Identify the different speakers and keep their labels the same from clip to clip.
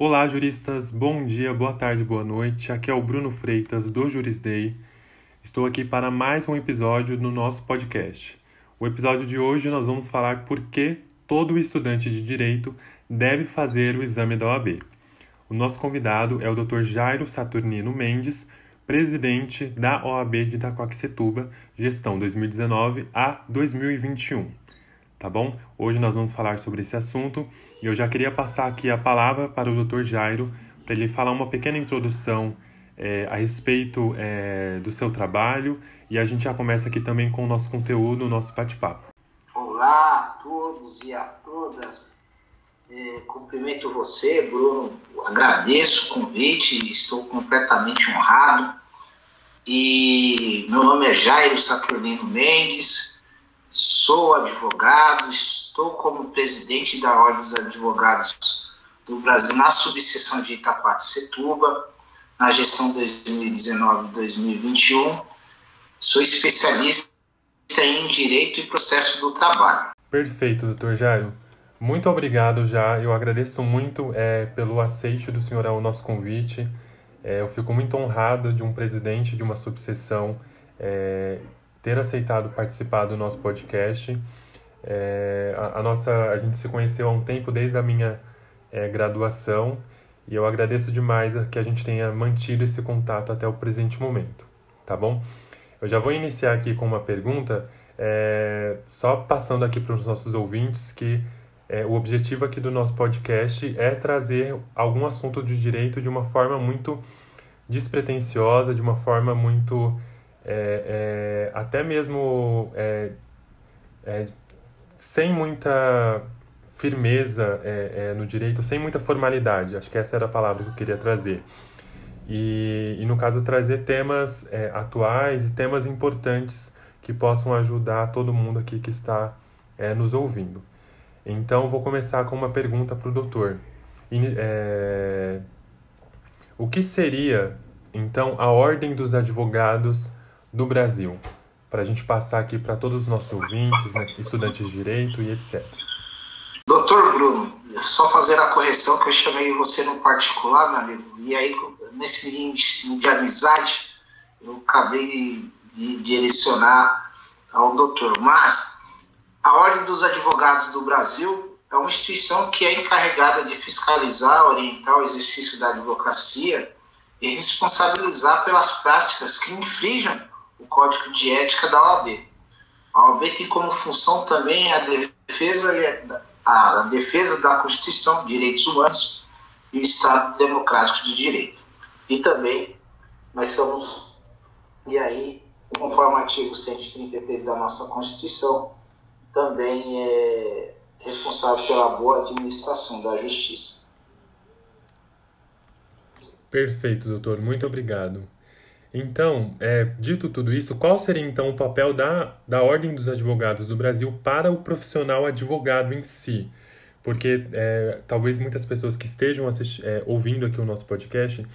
Speaker 1: Olá, juristas. Bom dia, boa tarde, boa noite. Aqui é o Bruno Freitas do Jurisday. Estou aqui para mais um episódio no nosso podcast. O episódio de hoje nós vamos falar por que todo estudante de direito deve fazer o exame da OAB. O nosso convidado é o Dr. Jairo Saturnino Mendes, presidente da OAB de Itacoaxetuba, gestão 2019 a 2021 tá bom? Hoje nós vamos falar sobre esse assunto e eu já queria passar aqui a palavra para o Dr. Jairo para ele falar uma pequena introdução é, a respeito é, do seu trabalho e a gente já começa aqui também com o nosso conteúdo, o nosso bate-papo.
Speaker 2: Olá a todos e a todas. É, cumprimento você, Bruno. Agradeço o convite, estou completamente honrado. E meu nome é Jairo Saturnino Mendes, Sou advogado, estou como presidente da Ordem dos Advogados do Brasil na subseção de Itaquaquecetuba, na gestão 2019-2021. Sou especialista em Direito e Processo do Trabalho.
Speaker 1: Perfeito, doutor Jairo. Muito obrigado já. Eu agradeço muito é, pelo aceite do senhor ao nosso convite. É, eu fico muito honrado de um presidente de uma subseção é, ter aceitado participar do nosso podcast. É, a, a, nossa, a gente se conheceu há um tempo desde a minha é, graduação e eu agradeço demais que a gente tenha mantido esse contato até o presente momento, tá bom? Eu já vou iniciar aqui com uma pergunta, é, só passando aqui para os nossos ouvintes que é, o objetivo aqui do nosso podcast é trazer algum assunto de direito de uma forma muito despretensiosa, de uma forma muito é, é, até mesmo é, é sem muita firmeza é, é, no direito, sem muita formalidade. Acho que essa era a palavra que eu queria trazer. E, e no caso, trazer temas atuais e temas importantes que possam ajudar todo mundo aqui que está nos ouvindo. Então, vou começar com uma pergunta para o doutor. o que seria, então, a ordem dos advogados do Brasil, para a gente passar aqui para todos os nossos ouvintes, né, estudantes de direito e etc.
Speaker 2: Doutor Bruno, só fazer a correção que eu chamei você no particular, meu amigo, e aí nesse índice de amizade eu acabei de direcionar ao doutor. Mas a Ordem dos Advogados do Brasil é uma instituição que é encarregada de fiscalizar, orientar o exercício da advocacia e responsabilizar pelas práticas que infringam o Código de Ética da OAB. A OAB tem como função também a defesa, a defesa da Constituição, direitos humanos e o Estado Democrático de Direito. E também nós somos, e aí, conforme o artigo 133 da nossa Constituição, também é responsável pela boa administração da justiça.
Speaker 1: Perfeito, doutor. Muito obrigado. Então, é, dito tudo isso, qual seria então o papel da, da Ordem dos Advogados do Brasil para o profissional advogado em si? Porque é, talvez muitas pessoas que estejam é, ouvindo aqui o nosso podcast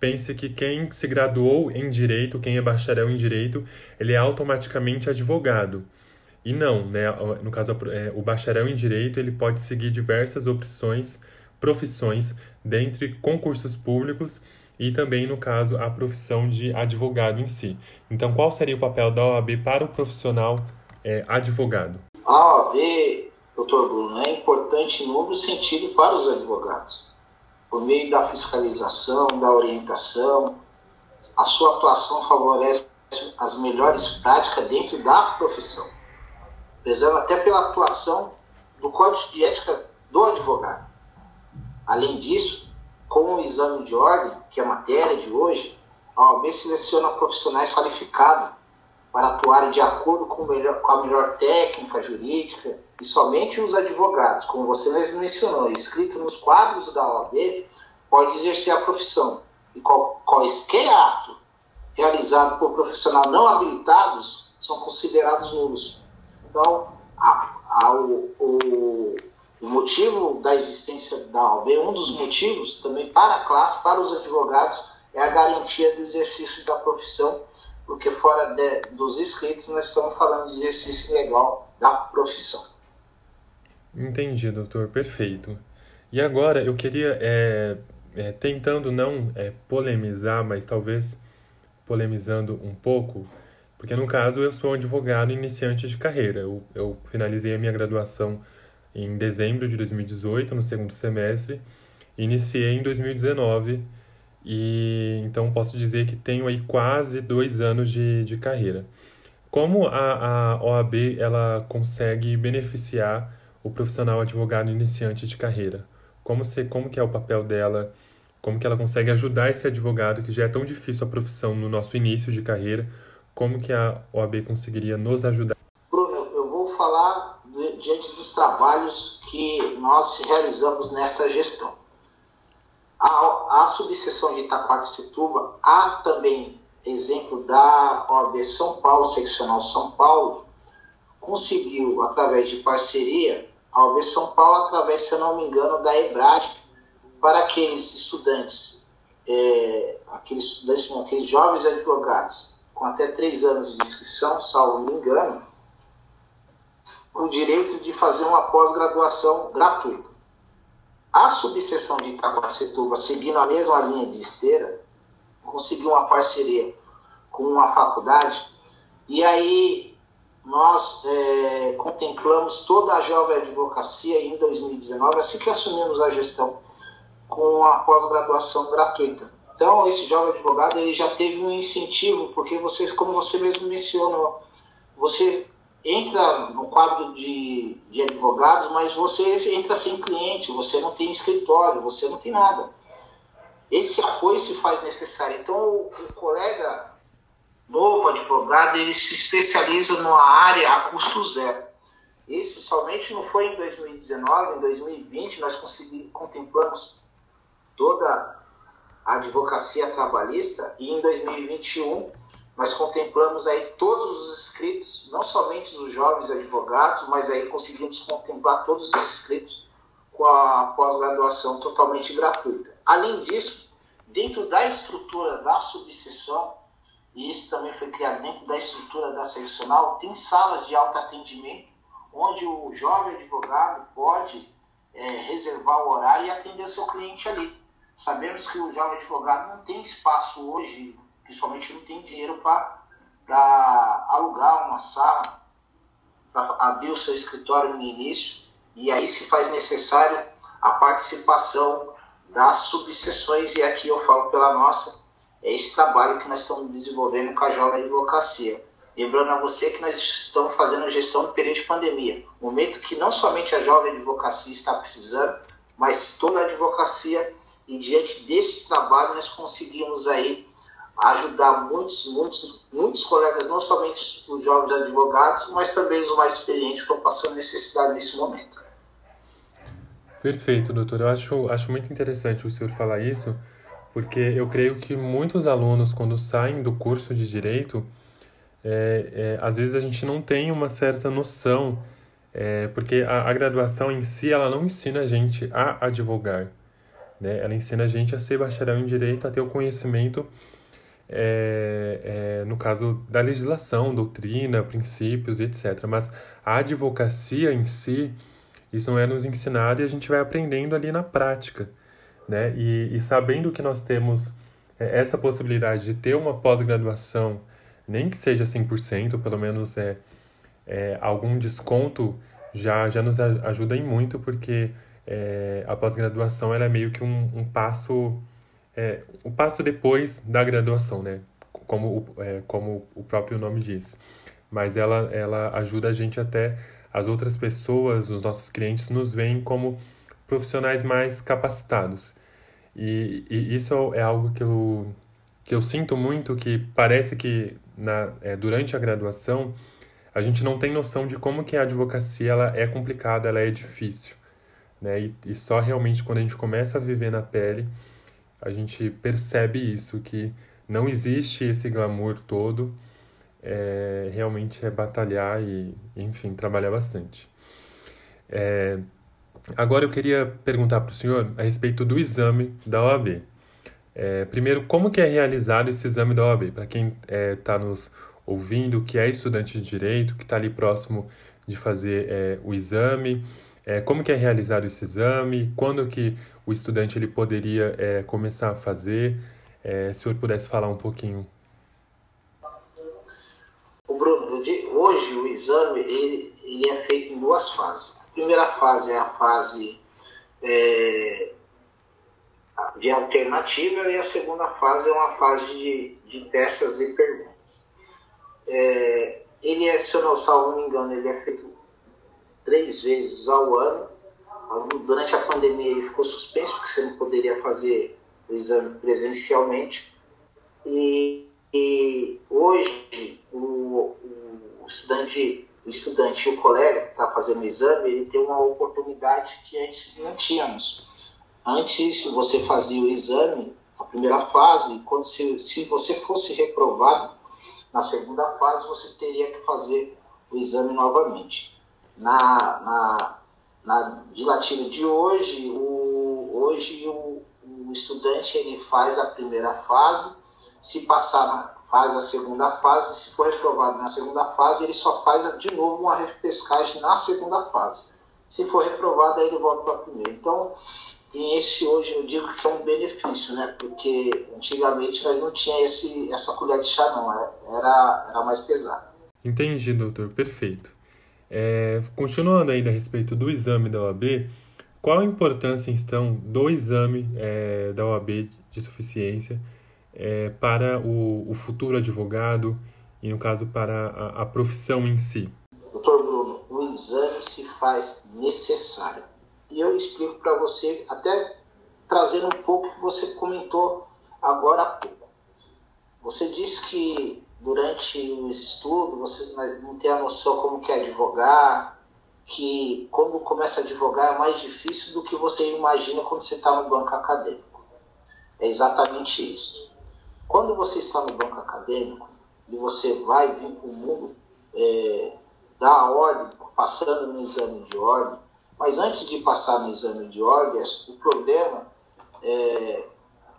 Speaker 1: pense que quem se graduou em direito, quem é bacharel em direito, ele é automaticamente advogado. E não, né? No caso, é, o bacharel em direito ele pode seguir diversas opções, profissões, dentre concursos públicos e também, no caso, a profissão de advogado em si. Então, qual seria o papel da OAB para o profissional é, advogado?
Speaker 2: A OAB, doutor Bruno, é importante no sentido para os advogados, por meio da fiscalização, da orientação. A sua atuação favorece as melhores práticas dentro da profissão, prezando até pela atuação do Código de Ética do advogado. Além disso, com o exame de ordem, que é a matéria de hoje, a OAB seleciona profissionais qualificados para atuarem de acordo com, melhor, com, a melhor técnica jurídica e somente os advogados, como você mesmo mencionou, escrito nos quadros da OAB, pode exercer a profissão. E qual, quaisquer ato realizado por profissionais não habilitados são considerados nulos. Então, a, a, o, o o motivo da existência da OAB, um dos motivos também para a classe, para os advogados, é a garantia do exercício da profissão, porque fora de, dos inscritos nós estamos falando de exercício legal da profissão.
Speaker 1: Entendi, doutor, perfeito. E agora eu queria, é, é, tentando não é, polemizar, mas talvez polemizando um pouco, porque no caso eu sou advogado iniciante de carreira. Eu, eu finalizei a minha graduação em dezembro de 2018, no segundo semestre, iniciei em 2019, e então posso dizer que tenho aí quase dois anos de, de carreira. Como a, a OAB ela consegue beneficiar o profissional advogado iniciante de carreira? Como, se, como que é o papel dela? Como que ela consegue ajudar esse advogado que já é tão difícil a profissão no nosso início de carreira? Como que a OAB conseguiria nos ajudar?
Speaker 2: Bruno, eu vou falar diante dos trabalhos que nós realizamos nesta gestão. A, a subseção de Itaquaquecetuba, há também exemplo da OAB São Paulo, seccional São Paulo, conseguiu, através de parceria, a OAB São Paulo, através, se eu não me engano, da EBRAD, para aqueles estudantes, é, aqueles estudantes, não, aqueles jovens advogados com até três anos de inscrição, salvo me engano, o direito de fazer uma pós-graduação gratuita. A subseção de Itacoacetuba, seguindo a mesma linha de esteira, conseguiu uma parceria com uma faculdade e aí nós é, contemplamos toda a jovem advocacia em 2019, assim que assumimos a gestão, com a pós-graduação gratuita. Então, esse jovem advogado ele já teve um incentivo, porque você, como você mesmo mencionou, você entra no quadro de, de advogados, mas você entra sem cliente, você não tem escritório, você não tem nada. Esse apoio se faz necessário. Então, o, o colega novo advogado, ele se especializa numa área a custo zero. Isso somente não foi em 2019, em 2020 nós consegui, contemplamos toda a advocacia trabalhista e em 2021 nós contemplamos aí todos os inscritos, não somente os jovens advogados, mas aí conseguimos contemplar todos os inscritos com a pós-graduação totalmente gratuita. Além disso, dentro da estrutura da subseção, e isso também foi criado dentro da estrutura da seccional, tem salas de autoatendimento, onde o jovem advogado pode é, reservar o horário e atender seu cliente ali. Sabemos que o jovem advogado não tem espaço hoje, principalmente não tem dinheiro para alugar uma sala, para abrir o seu escritório no início, e aí se faz necessário a participação das subseções, e aqui eu falo pela nossa, é esse trabalho que nós estamos desenvolvendo com a Jovem Advocacia. Lembrando a você que nós estamos fazendo gestão no período de pandemia, momento que não somente a Jovem Advocacia está precisando, mas toda a advocacia, e diante desse trabalho nós conseguimos aí ajudar muitos, muitos, muitos colegas, não somente os jovens advogados, mas também os mais experientes que estão passando necessidade nesse momento.
Speaker 1: Perfeito, doutor. Eu acho, acho muito interessante o senhor falar isso, porque eu creio que muitos alunos, quando saem do curso de direito, é, é, às vezes a gente não tem uma certa noção, é, porque a, a, graduação em si ela não ensina a gente a advogar, né? Ela ensina a gente a ser bacharel em direito, a ter o conhecimento, é, é, no caso da legislação, doutrina, princípios, etc. Mas a advocacia em si isso não é nos ensinado e a gente vai aprendendo ali na prática, né? E, e sabendo que nós temos é, essa possibilidade de ter uma pós-graduação, nem que seja 100%, pelo menos é, é algum desconto já, já nos ajuda em muito, porque é, a pós-graduação é meio que um, um passo é, um passo depois da graduação, né? Como, é, como o próprio nome diz. Mas ela, ela ajuda a gente até as outras pessoas, os nossos clientes, nos veem como profissionais mais capacitados. E, e isso é algo que eu, que eu sinto muito, que parece que na, é, durante a graduação a gente não tem noção de como que a advocacia ela é complicada, ela é difícil. Né? E, e só realmente quando a gente começa a viver na pele, a gente percebe isso, que não existe esse glamour todo, é, realmente é batalhar e, enfim, trabalhar bastante. É, agora eu queria perguntar para o senhor a respeito do exame da OAB. É, primeiro, como que é realizado esse exame da OAB? Para quem está é, nos ouvindo, que é estudante de direito, que está ali próximo de fazer é, o exame, É, como que é realizado esse exame? Quando que o estudante ele poderia é, começar a fazer? É, se o senhor pudesse falar um pouquinho.
Speaker 2: O Bruno, hoje o exame ele, ele é feito em duas fases. A primeira fase é a fase é, de alternativa e a segunda fase é uma fase de, de peças e perguntas. É, ele é, se eu não salvo me engano, ele é feito três vezes ao ano. Durante a pandemia ele ficou suspenso porque você não poderia fazer o exame presencialmente. E, e hoje o, o, estudante, o estudante e o colega que está fazendo o exame, ele tem uma oportunidade que antes não tínhamos. Antes você fazia o exame, a primeira fase, quando se, se você fosse reprovado, na segunda fase você teria que fazer o exame novamente na, na, na dilatina de hoje, o, hoje o, o estudante ele faz a primeira fase, se passar faz a segunda fase, se for reprovado na segunda fase, ele só faz de novo uma repescagem na segunda fase. Se for reprovado, aí ele volta para a primeira. Então, tem esse hoje, eu digo que é um benefício, né? Porque antigamente nós não tinha esse, essa colher de chá, não, era, era mais pesado.
Speaker 1: Entendi, doutor, perfeito. É, continuando ainda a respeito do exame da OAB, qual a importância, então, do exame é, da OAB de suficiência é, para o, o, futuro advogado e, no caso, para a, a profissão em si?
Speaker 2: Doutor Bruno, o exame se faz necessário. E eu explico para você, até trazendo um pouco que você comentou agora há pouco. Você disse que durante o estudo você não tem a noção como que é advogar, que quando começa a advogar é mais difícil do que você imagina quando você está no banco acadêmico. É exatamente isso. Quando você está no banco acadêmico e você vai vir para o mundo é, da ordem, passando no exame de ordem, mas antes de passar no exame de ordem, o problema é,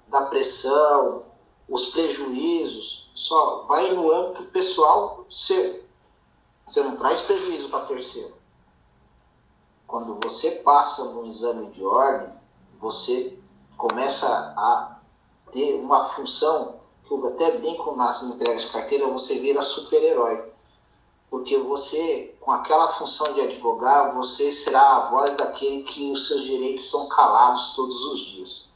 Speaker 2: da pressão, os prejuízos, só vai no âmbito pessoal seu. Você não traz prejuízo para terceiro. Quando você passa no exame de ordem, você começa a ter uma função que eu até brinco nas entregas de carteira, você vira super-herói. Porque você, com aquela função de advogado, você será a voz daquele que os seus direitos são calados todos os dias.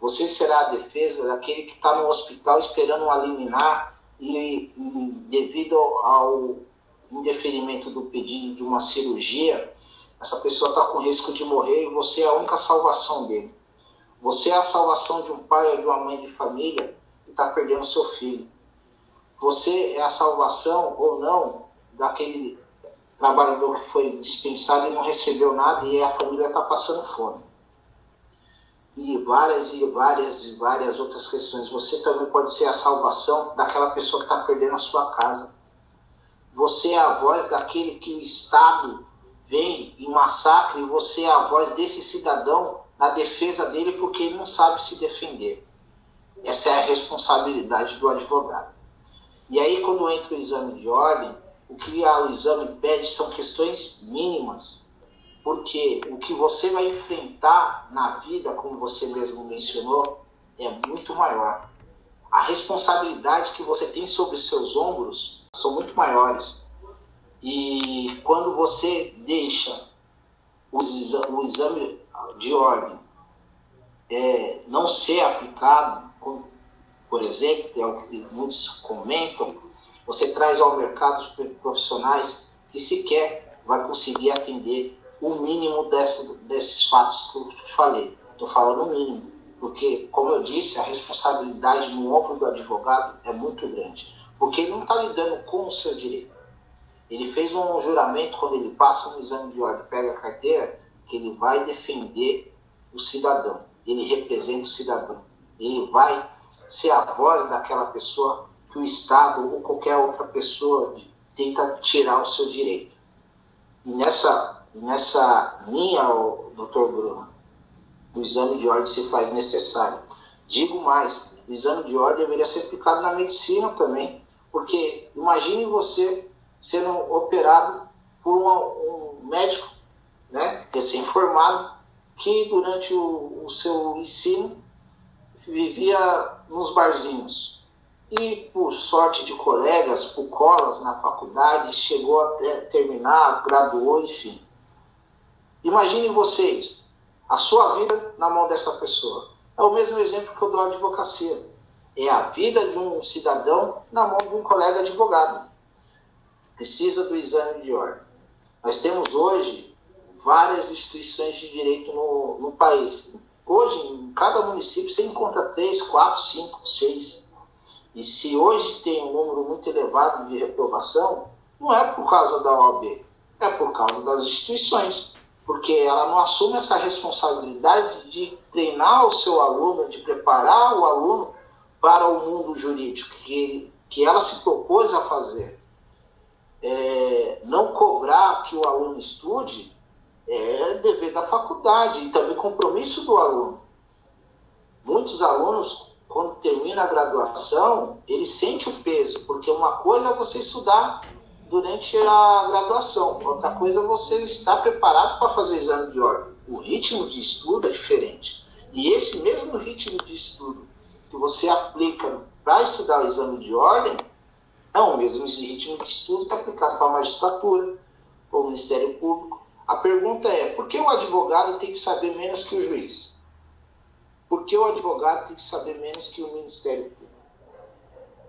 Speaker 2: Você será a defesa daquele que está no hospital esperando um liminar e, e, devido ao indeferimento do pedido de uma cirurgia, essa pessoa está com risco de morrer e você é a única salvação dele. Você é a salvação de um pai ou de uma mãe de família que está perdendo seu filho. Você é a salvação ou não daquele trabalhador que foi dispensado e não recebeu nada e a família está passando fome e várias e várias e várias outras questões. Você também pode ser a salvação daquela pessoa que está perdendo a sua casa. Você é a voz daquele que o Estado vem e massacre, e você é a voz desse cidadão na defesa dele porque ele não sabe se defender. Essa é a responsabilidade do advogado. E aí, quando entra o exame de ordem, o que o exame pede são questões mínimas porque o que você vai enfrentar na vida, como você mesmo mencionou, é muito maior. A responsabilidade que você tem sobre seus ombros são muito maiores. E quando você deixa o exame de ordem é, não ser aplicado, por exemplo, é o que muitos comentam, você traz ao mercado profissionais que sequer vai conseguir atender o mínimo desse, desses fatos que eu falei. Estou falando o mínimo, porque, como eu disse, a responsabilidade no ombro do advogado é muito grande, porque ele não está lidando com o seu direito. Ele fez um juramento quando ele passa no exame de ordem, pega a carteira, que ele vai defender o cidadão, ele representa o cidadão, ele vai ser a voz daquela pessoa que o Estado ou qualquer outra pessoa tenta tirar o seu direito. E nessa nessa linha, doutor Bruno, o exame de ordem se faz necessário. Digo mais, o exame de ordem deveria ser aplicado na medicina também, porque imagine você sendo operado por uma, um médico né, recém-formado, que durante o, o seu ensino vivia nos barzinhos. E por sorte de colegas, por colas na faculdade, chegou a terminar, graduou, enfim. Imaginem vocês, a sua vida na mão dessa pessoa. É o mesmo exemplo que eu dou à advocacia. É a vida de um cidadão na mão de um colega advogado. Precisa do exame de ordem. Nós temos hoje várias instituições de direito no, no país. Hoje, em cada município, você encontra três, quatro, cinco, seis. E se hoje tem um número muito elevado de reprovação, não é por causa da OAB, é por causa das instituições. Porque ela não assume essa responsabilidade de treinar o seu aluno, de preparar o aluno para o mundo jurídico que, que ela se propôs a fazer. É, não cobrar que o aluno estude é dever da faculdade e também compromisso do aluno. Muitos alunos, quando termina a graduação, ele sente o peso, porque uma coisa é você estudar durante a graduação, outra coisa é você estar preparado para fazer o exame de ordem. O ritmo de estudo é diferente. E esse mesmo ritmo de estudo que você aplica para estudar o exame de ordem é o mesmo ritmo de estudo que é aplicado para a magistratura, para o Ministério Público, a pergunta é: por que o advogado tem que saber menos que o juiz? Por que o advogado tem que saber menos que o Ministério Público?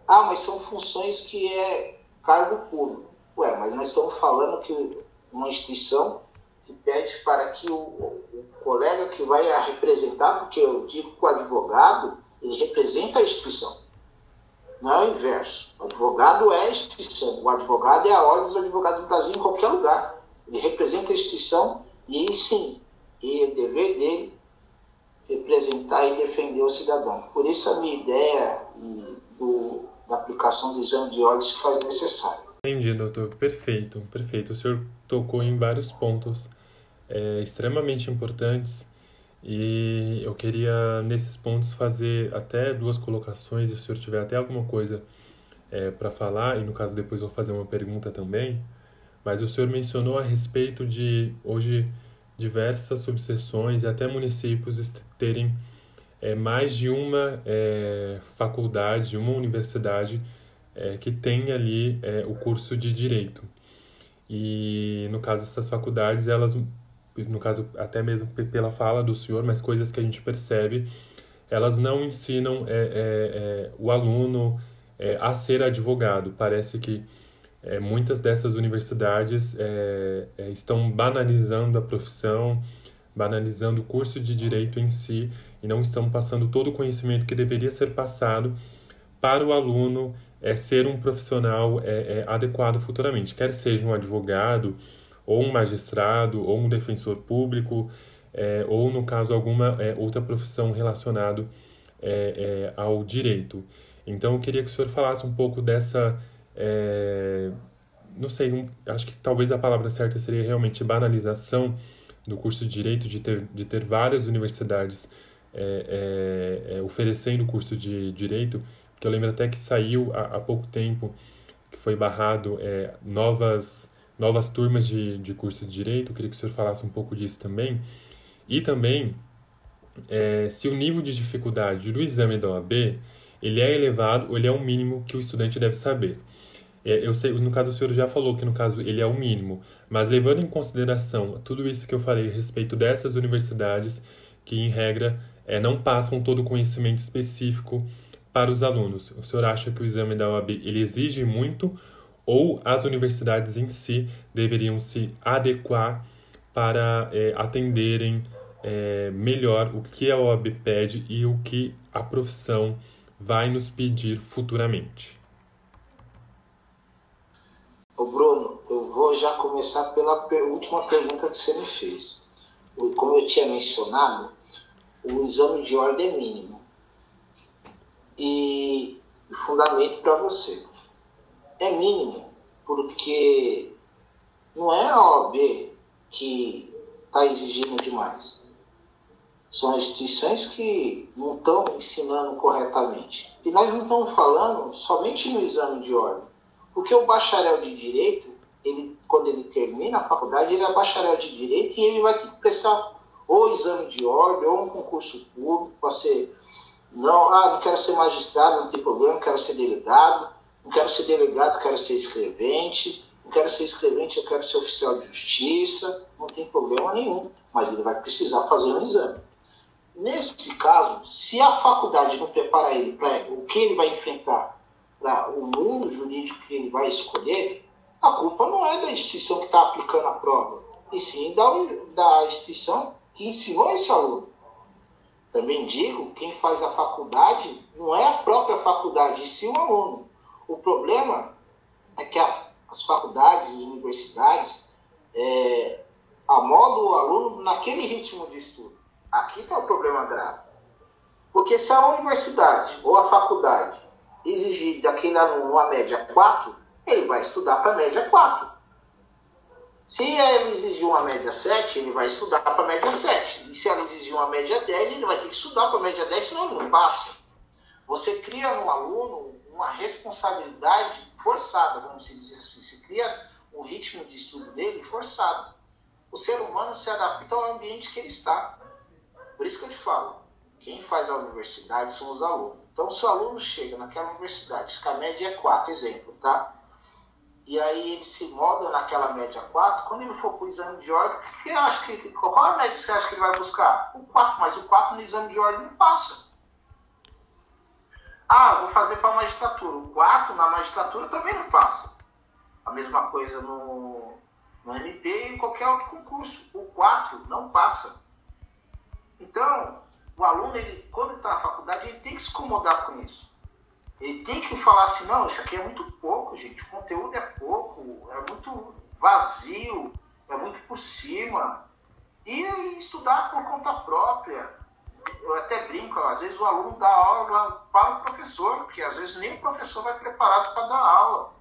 Speaker 2: Ah, mas são funções que é cargo público. Ué, mas nós estamos falando que uma instituição que pede para que o, o colega que vai a representar, porque eu digo que o advogado, ele representa a instituição. Não é o inverso. O advogado é a instituição. O advogado é a ordem dos advogados do Brasil em qualquer lugar. Ele representa a instituição e, sim, e é dever dele representar e defender o cidadão. Por isso a minha ideia do, da aplicação do exame de ordem se faz necessário.
Speaker 1: Entendi, doutor. Perfeito, perfeito. O senhor tocou em vários pontos é, extremamente importantes e eu queria, nesses pontos, fazer até duas colocações, se o senhor tiver até alguma coisa é, para falar, e no caso depois vou fazer uma pergunta também. Mas o senhor mencionou a respeito de hoje diversas subseções e até municípios terem é, mais de uma é, faculdade, uma universidade é, que tem ali é, o curso de direito. E no caso essas faculdades, elas, no caso até mesmo pela fala do senhor, mas coisas que a gente percebe, elas não ensinam é, é, é, o aluno a ser advogado. Parece que é, muitas dessas universidades é, é, estão banalizando a profissão, banalizando o curso de direito em si e não estão passando todo o conhecimento que deveria ser passado para o aluno é, ser um profissional é, é, adequado futuramente, quer seja um advogado, ou um magistrado, ou um defensor público, é, ou, no caso, alguma é, outra profissão relacionada é, ao direito. Então, eu queria que o senhor falasse um pouco dessa é, não sei, um, acho que talvez a palavra certa seria realmente banalização do curso de Direito, de ter, de ter várias universidades é, é, é, oferecendo o curso de Direito, porque eu lembro até que saiu há, há pouco tempo, que foi barrado é, novas, novas turmas de, de curso de Direito, eu queria que o senhor falasse um pouco disso também, e também é, se o nível de dificuldade do exame da OAB ele é elevado ou ele é o mínimo que o estudante deve saber. É, eu sei, no caso o senhor já falou que no caso ele é o mínimo, mas levando em consideração tudo isso que eu falei a respeito dessas universidades que em regra é, não passam todo o conhecimento específico para os alunos, o senhor acha que o exame da OAB ele exige muito ou as universidades em si deveriam se adequar para é, atenderem é, melhor o que a OAB pede e o que a profissão vai nos pedir futuramente?
Speaker 2: Ô Bruno, eu vou já começar pela última pergunta que você me fez. Como eu tinha mencionado, o exame de ordem é mínimo. E fundamento para você. É mínimo porque não é a OAB que está exigindo demais. São instituições que não estão ensinando corretamente. E nós não estamos falando somente no exame de ordem porque o bacharel de direito, ele quando ele termina a faculdade, ele é bacharel de Direito e ele vai ter que prestar ou exame de ordem ou um concurso público para ser. Não, ah, não quero ser magistrado, não tem problema, quero ser delegado, não quero ser delegado, quero ser escrevente, não quero ser escrevente, eu quero ser oficial de justiça, não tem problema nenhum, mas ele vai precisar fazer um exame. Nesse caso, se a faculdade não prepara ele para o que ele vai enfrentar, para o mundo jurídico que ele vai escolher, a culpa não é da instituição que está aplicando a prova, e sim da, da instituição que ensinou esse aluno. Também digo, quem faz a faculdade não é a própria faculdade, e sim o aluno. O problema é que a, as faculdades e universidades é, amodam o aluno naquele ritmo de estudo. Aqui está o problema grave. Porque se a universidade ou a faculdade exigir daquele aluno uma média 4, ele vai estudar para a média 4. Se ele exigir uma média 7, ele vai estudar para a média 7. E se ela exigir uma média 10, ele vai ter que estudar para a média 10, senão ele não passa. Você cria no aluno uma responsabilidade forçada, vamos dizer assim. Se cria um ritmo de estudo dele forçado. O ser humano se adapta ao ambiente que ele está. Por isso que eu te falo, quem faz a universidade são os alunos. Então, se o aluno chega naquela universidade, que a média é 4, exemplo, tá? E aí ele se molda naquela média 4, quando ele for para o exame de ordem, que acha que, qual a média que você acha que ele vai buscar? O 4, mas o 4 no exame de ordem não passa. Ah, vou fazer para a magistratura. O 4 na magistratura também não passa. A mesma coisa no, no MP e em qualquer outro concurso. O 4 não passa. Então, o aluno, ele, quando está na faculdade, ele tem que se incomodar com isso. Ele tem que falar assim, não, isso aqui é muito pouco, gente, o conteúdo é pouco, é muito vazio, é muito por cima. E estudar por conta própria. Eu até brinco, às vezes o aluno dá aula para o professor, porque às vezes nem o professor vai preparado para dar aula.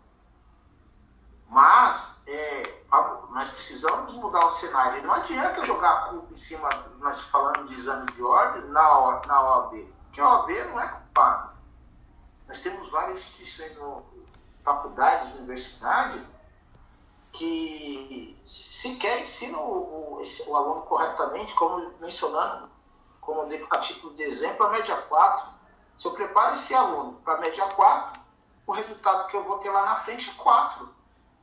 Speaker 2: Mas é, nós precisamos mudar o cenário. Não adianta jogar a culpa em cima, nós falando de exame de ordem, na, na OAB. Porque a OAB não é culpada. Nós temos várias instituições, faculdades, universidade, que sequer ensinam o, o, o, aluno corretamente, como mencionando, como a título de exemplo, a média 4. Se eu preparo esse aluno para a média 4, o resultado que eu vou ter lá na frente é 4.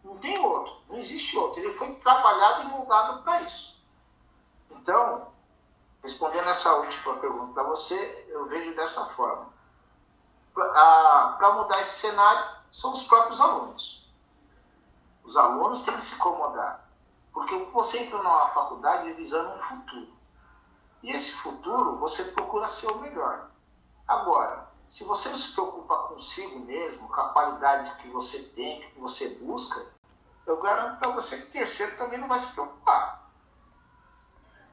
Speaker 2: Não tem outro, não existe outro. Ele foi trabalhado e moldado para isso. Então, respondendo essa última pergunta para você, eu vejo dessa forma para mudar esse cenário são os próprios alunos. Os alunos têm que se incomodar. Porque você entra numa faculdade visando um futuro. E esse futuro você procura ser o melhor. Agora, se você não se preocupa consigo mesmo, com a qualidade que você tem, que você busca, eu garanto para você que terceiro também não vai se preocupar.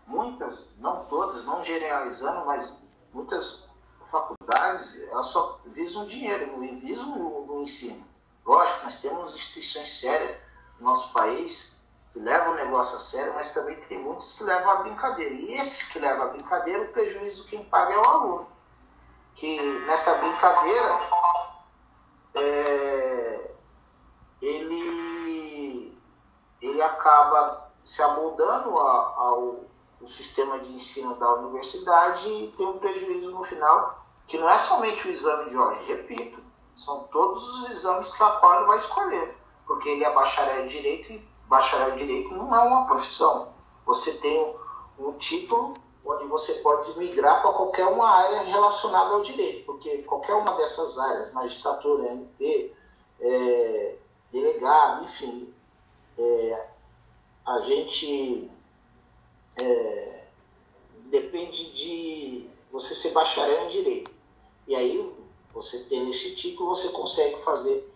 Speaker 2: Muitas, não todas, não generalizando, mas muitas faculdades, elas só visam dinheiro, não visam o, ensino. Lógico, nós temos instituições sérias no nosso país que levam o negócio a sério, mas também tem muitos que levam a brincadeira. E esses que levam a brincadeira, o prejuízo quem paga é o aluno. Que nessa brincadeira, é, ele, ele acaba se amoldando ao sistema de ensino da universidade e tem um prejuízo no final que não é somente o exame de ordem, repito, são todos os exames que a qual ele vai escolher, porque ele é bacharel em direito e bacharel em direito não é uma profissão. Você tem um título onde você pode migrar para qualquer uma área relacionada ao direito, porque qualquer uma dessas áreas, magistratura, MP, é, delegado, enfim, é, a gente é, depende de você ser bacharel em direito. E aí, você tendo esse título, você consegue fazer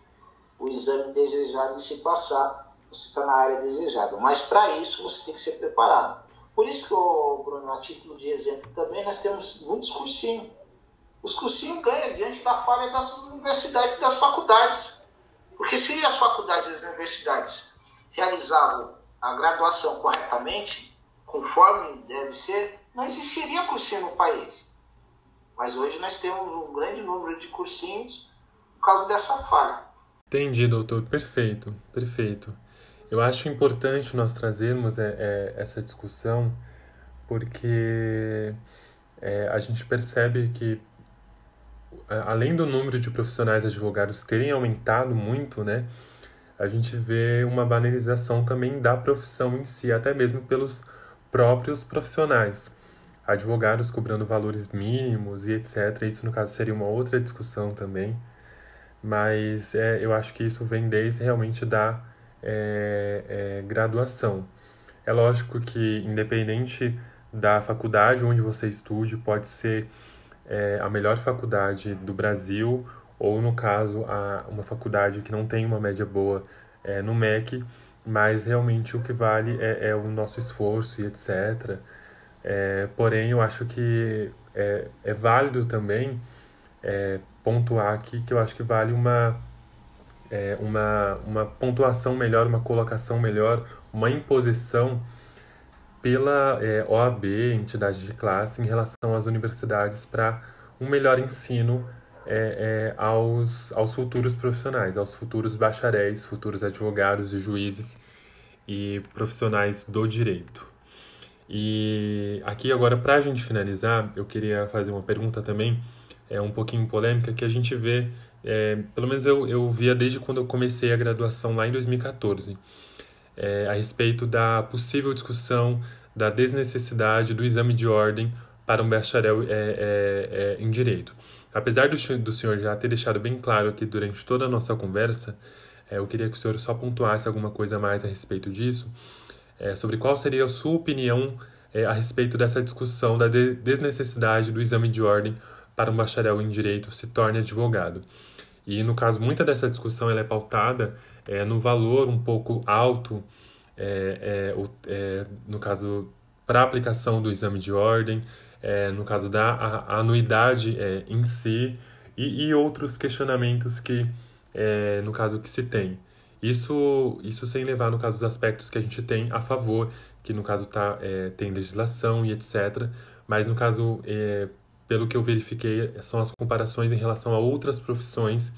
Speaker 2: o exame desejado e se passar, você está na área desejada. Mas para isso, você tem que ser preparado. Por isso que, Bruno, a título de exemplo também, nós temos muitos cursinhos. Os cursinhos ganham diante da falha das universidades e das faculdades. Porque se as faculdades e as universidades realizavam a graduação corretamente, conforme deve ser, não existiria cursinho no país. Mas hoje nós temos um grande número de cursinhos por causa dessa falha.
Speaker 1: Entendi, doutor. Perfeito, perfeito. Eu acho importante nós trazermos é, é, essa discussão porque é, a gente percebe que além do número de profissionais advogados terem aumentado muito, né, a gente vê uma banalização também da profissão em si, até mesmo pelos próprios profissionais. Advogados cobrando valores mínimos e etc. Isso, no caso, seria uma outra discussão também. Mas é, eu acho que isso vem desde realmente da é, é, graduação. É lógico que, independente da faculdade onde você estude, pode ser é, a melhor faculdade do Brasil, ou no caso, a, uma faculdade que não tem uma média boa é, no MEC, mas realmente o que vale é, é o nosso esforço e etc. É, porém, eu acho que é, é válido também é, pontuar aqui que eu acho que vale uma, é, uma, uma pontuação melhor, uma colocação melhor, uma imposição pela é, OAB, entidade de classe, em relação às universidades para um melhor ensino é, aos, aos futuros profissionais, aos futuros bacharéis, futuros advogados e juízes e profissionais do direito. E aqui agora, para a gente finalizar, eu queria fazer uma pergunta também, é um pouquinho polêmica, que a gente vê, é, pelo menos eu, eu via desde quando eu comecei a graduação lá em 2014, é, a respeito da possível discussão da desnecessidade do exame de ordem para um bacharel é, é, é, em direito. Apesar do, do senhor já ter deixado bem claro aqui durante toda a nossa conversa, é, eu queria que o senhor só pontuasse alguma coisa mais a respeito disso, é, sobre qual seria a sua opinião é, a respeito dessa discussão da de desnecessidade do exame de ordem para um bacharel em direito se torne advogado. E, no caso, muita dessa discussão ela é pautada é, no valor um pouco alto, é, é, é, no caso, para aplicação do exame de ordem, é, no caso da a, a anuidade é, em si, e, e, outros questionamentos que, no caso, que se tem. Isso, isso sem levar, no caso, os aspectos que a gente tem a favor, que no caso tá, tem legislação e etc., mas no caso pelo que eu verifiquei, são as comparações em relação a outras profissões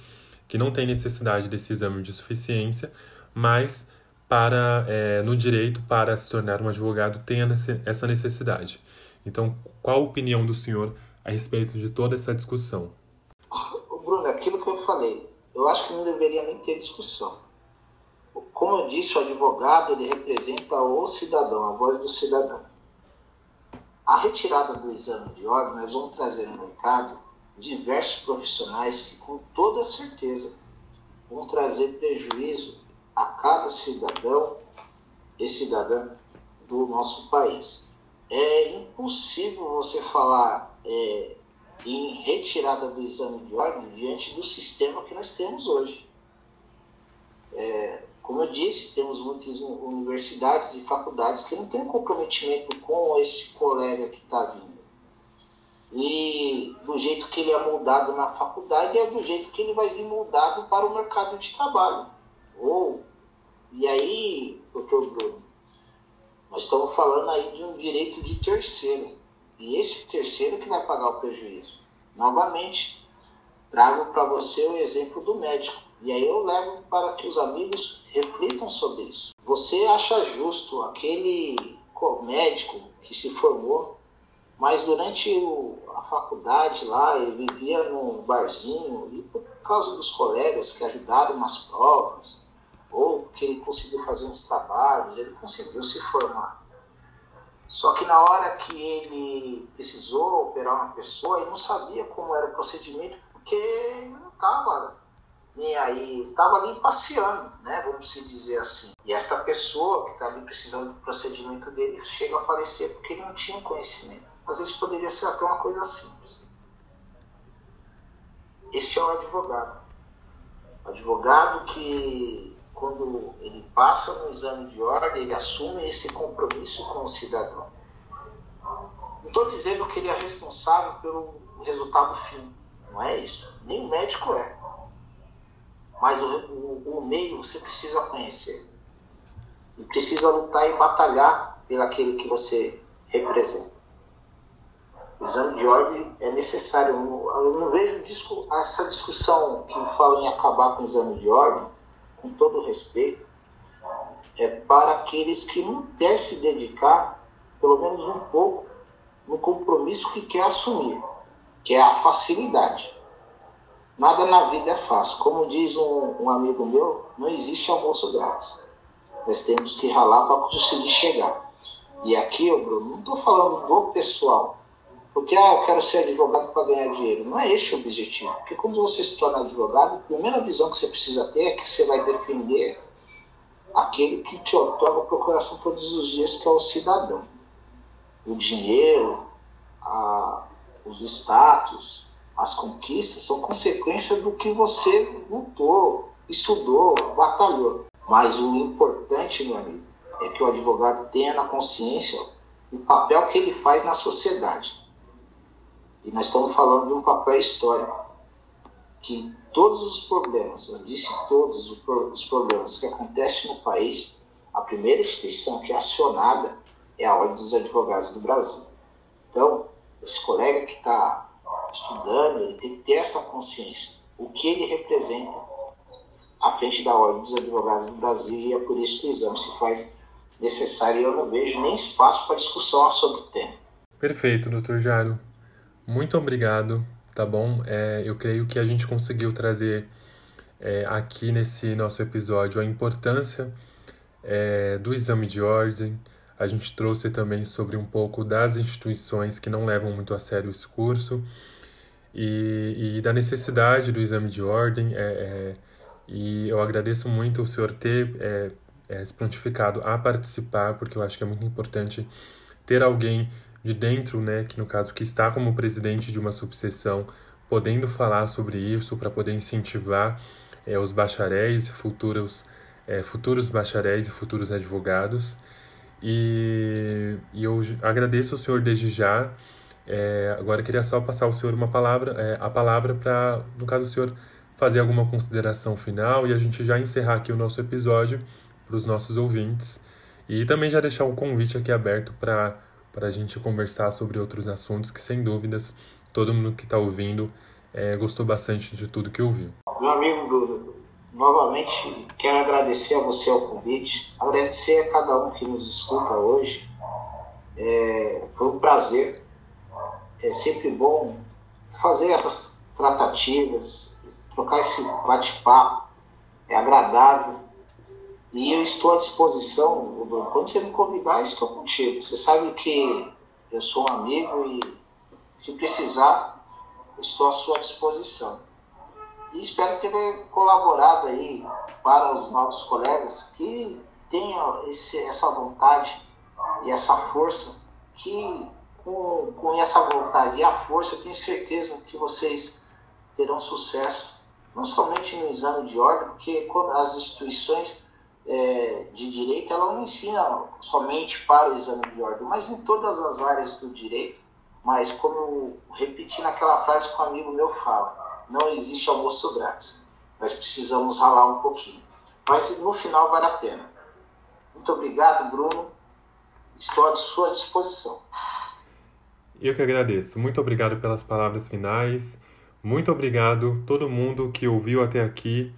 Speaker 1: que não têm necessidade desse exame de suficiência, mas para é, no direito, para se tornar um advogado, tem essa necessidade. Então, qual a opinião do senhor a respeito de toda essa discussão?
Speaker 2: Bruno, aquilo que eu falei, eu acho que não deveria nem ter discussão. Como eu disse, o advogado ele representa o cidadão, a voz do cidadão. A retirada do exame de ordem, nós vamos trazer no mercado diversos profissionais que, com toda certeza, vão trazer prejuízo a cada cidadão e cidadã do nosso país. É impossível você falar é, em retirada do exame de ordem diante do sistema que nós temos hoje. É, como eu disse, temos muitas universidades e faculdades que não têm comprometimento com esse colega que está vindo. E do jeito que ele é moldado na faculdade, é do jeito que ele vai vir moldado para o mercado de trabalho. Ou, e aí, doutor Bruno, nós estamos falando aí de um direito de terceiro. E esse terceiro que vai pagar o prejuízo. Novamente, trago para você o exemplo do médico. E aí eu levo para que os amigos reflitam sobre isso. Você acha justo aquele médico que se formou, mas durante o, a faculdade lá ele vivia num barzinho e por causa dos colegas que ajudaram nas provas, ou que ele conseguiu fazer uns trabalhos, ele conseguiu se formar. Só que na hora que ele precisou operar uma pessoa, ele não sabia como era o procedimento, porque não estava nem aí, estava ali passeando, né, vamos dizer assim. E essa pessoa que está ali precisando do procedimento dele chega a falecer porque ele não tinha conhecimento. Às vezes poderia ser até uma coisa simples. Este é o advogado. O advogado que, quando ele passa no exame de ordem, ele assume esse compromisso com o cidadão. Não estou dizendo que ele é responsável pelo resultado fim. Não é isso. Nem o médico é. Mas o, o, o meio você precisa conhecer. E precisa lutar e batalhar pelo aquele que você representa. O exame de ordem é necessário. Eu não, eu não vejo essa discussão que fala em acabar com o exame de ordem, com todo respeito, é para aqueles que não querem se dedicar, pelo menos um pouco, no compromisso que quer assumir, que é a facilidade. Nada na vida é fácil. Como diz um, um amigo meu, não existe almoço grátis. Nós temos que ralar para conseguir chegar. E aqui, Bruno, não estou falando do pessoal, porque ah, eu quero ser advogado para ganhar dinheiro. Não é esse o objetivo. Porque quando você se torna advogado, a primeira visão que você precisa ter é que você vai defender aquele que te otorga procuração todos os dias, que é o cidadão. O dinheiro, a, os status, as conquistas são consequência do que você lutou, estudou, batalhou. Mas o importante, meu amigo, é que o advogado tenha na consciência o papel que ele faz na sociedade. E nós estamos falando de um papel histórico. Que todos os problemas, eu disse todos os problemas que acontecem no país, a primeira instituição que é acionada é a Ordem dos Advogados do Brasil. Então, esse colega que está estudando, ele tem que ter essa consciência. O que ele representa à frente da Ordem dos Advogados do Brasil e é por isso que o exame se faz necessário e eu não vejo nem espaço para discussão sobre o tema.
Speaker 1: Perfeito, doutor Jaro. Muito obrigado, tá bom? É, eu creio que a gente conseguiu trazer é, aqui nesse nosso episódio a importância é, do exame de ordem. A gente trouxe também sobre um pouco das instituições que não levam muito a sério esse curso e, e da necessidade do exame de ordem. É, é, e eu agradeço muito o senhor ter é, é, se prontificado a participar, porque eu acho que é muito importante ter alguém de dentro, né, que no caso que está como presidente de uma subseção, podendo falar sobre isso para poder incentivar é, os bacharéis, futuros, é, futuros bacharéis e futuros advogados. E, e eu agradeço o senhor desde já. É, agora queria só passar ao senhor uma palavra, é, a palavra para, no caso, o senhor fazer alguma consideração final e a gente já encerrar aqui o nosso episódio para os nossos ouvintes. E também já deixar um convite aqui aberto para a gente conversar sobre outros assuntos que, sem dúvidas, todo mundo que está ouvindo é, gostou bastante de tudo que ouviu.
Speaker 2: Meu amigo Bruno, novamente quero agradecer a você o convite, agradecer a cada um que nos escuta hoje. É, foi um prazer. É sempre bom fazer essas tratativas, trocar esse bate-papo. É agradável e eu estou à disposição, quando você me convidar, estou contigo. Você sabe que eu sou um amigo e se precisar, estou à sua disposição. E espero ter colaborado aí para os novos colegas que tenham esse, essa vontade e essa força, que com, com essa vontade e a força, eu tenho certeza que vocês terão sucesso, não somente no exame de ordem, porque as instituições é, de direito, ela não ensina somente para o exame de ordem, mas em todas as áreas do direito. Mas, como repetir naquela frase que um amigo meu fala, não existe almoço grátis. Nós precisamos ralar um pouquinho. Mas no final vale a pena. Muito obrigado, Bruno. Estou à sua disposição.
Speaker 1: Eu que agradeço. Muito obrigado pelas palavras finais. Muito obrigado todo mundo que ouviu até aqui.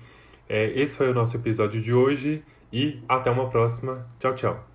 Speaker 1: É, esse foi o nosso episódio de hoje e até uma próxima. Tchau, tchau.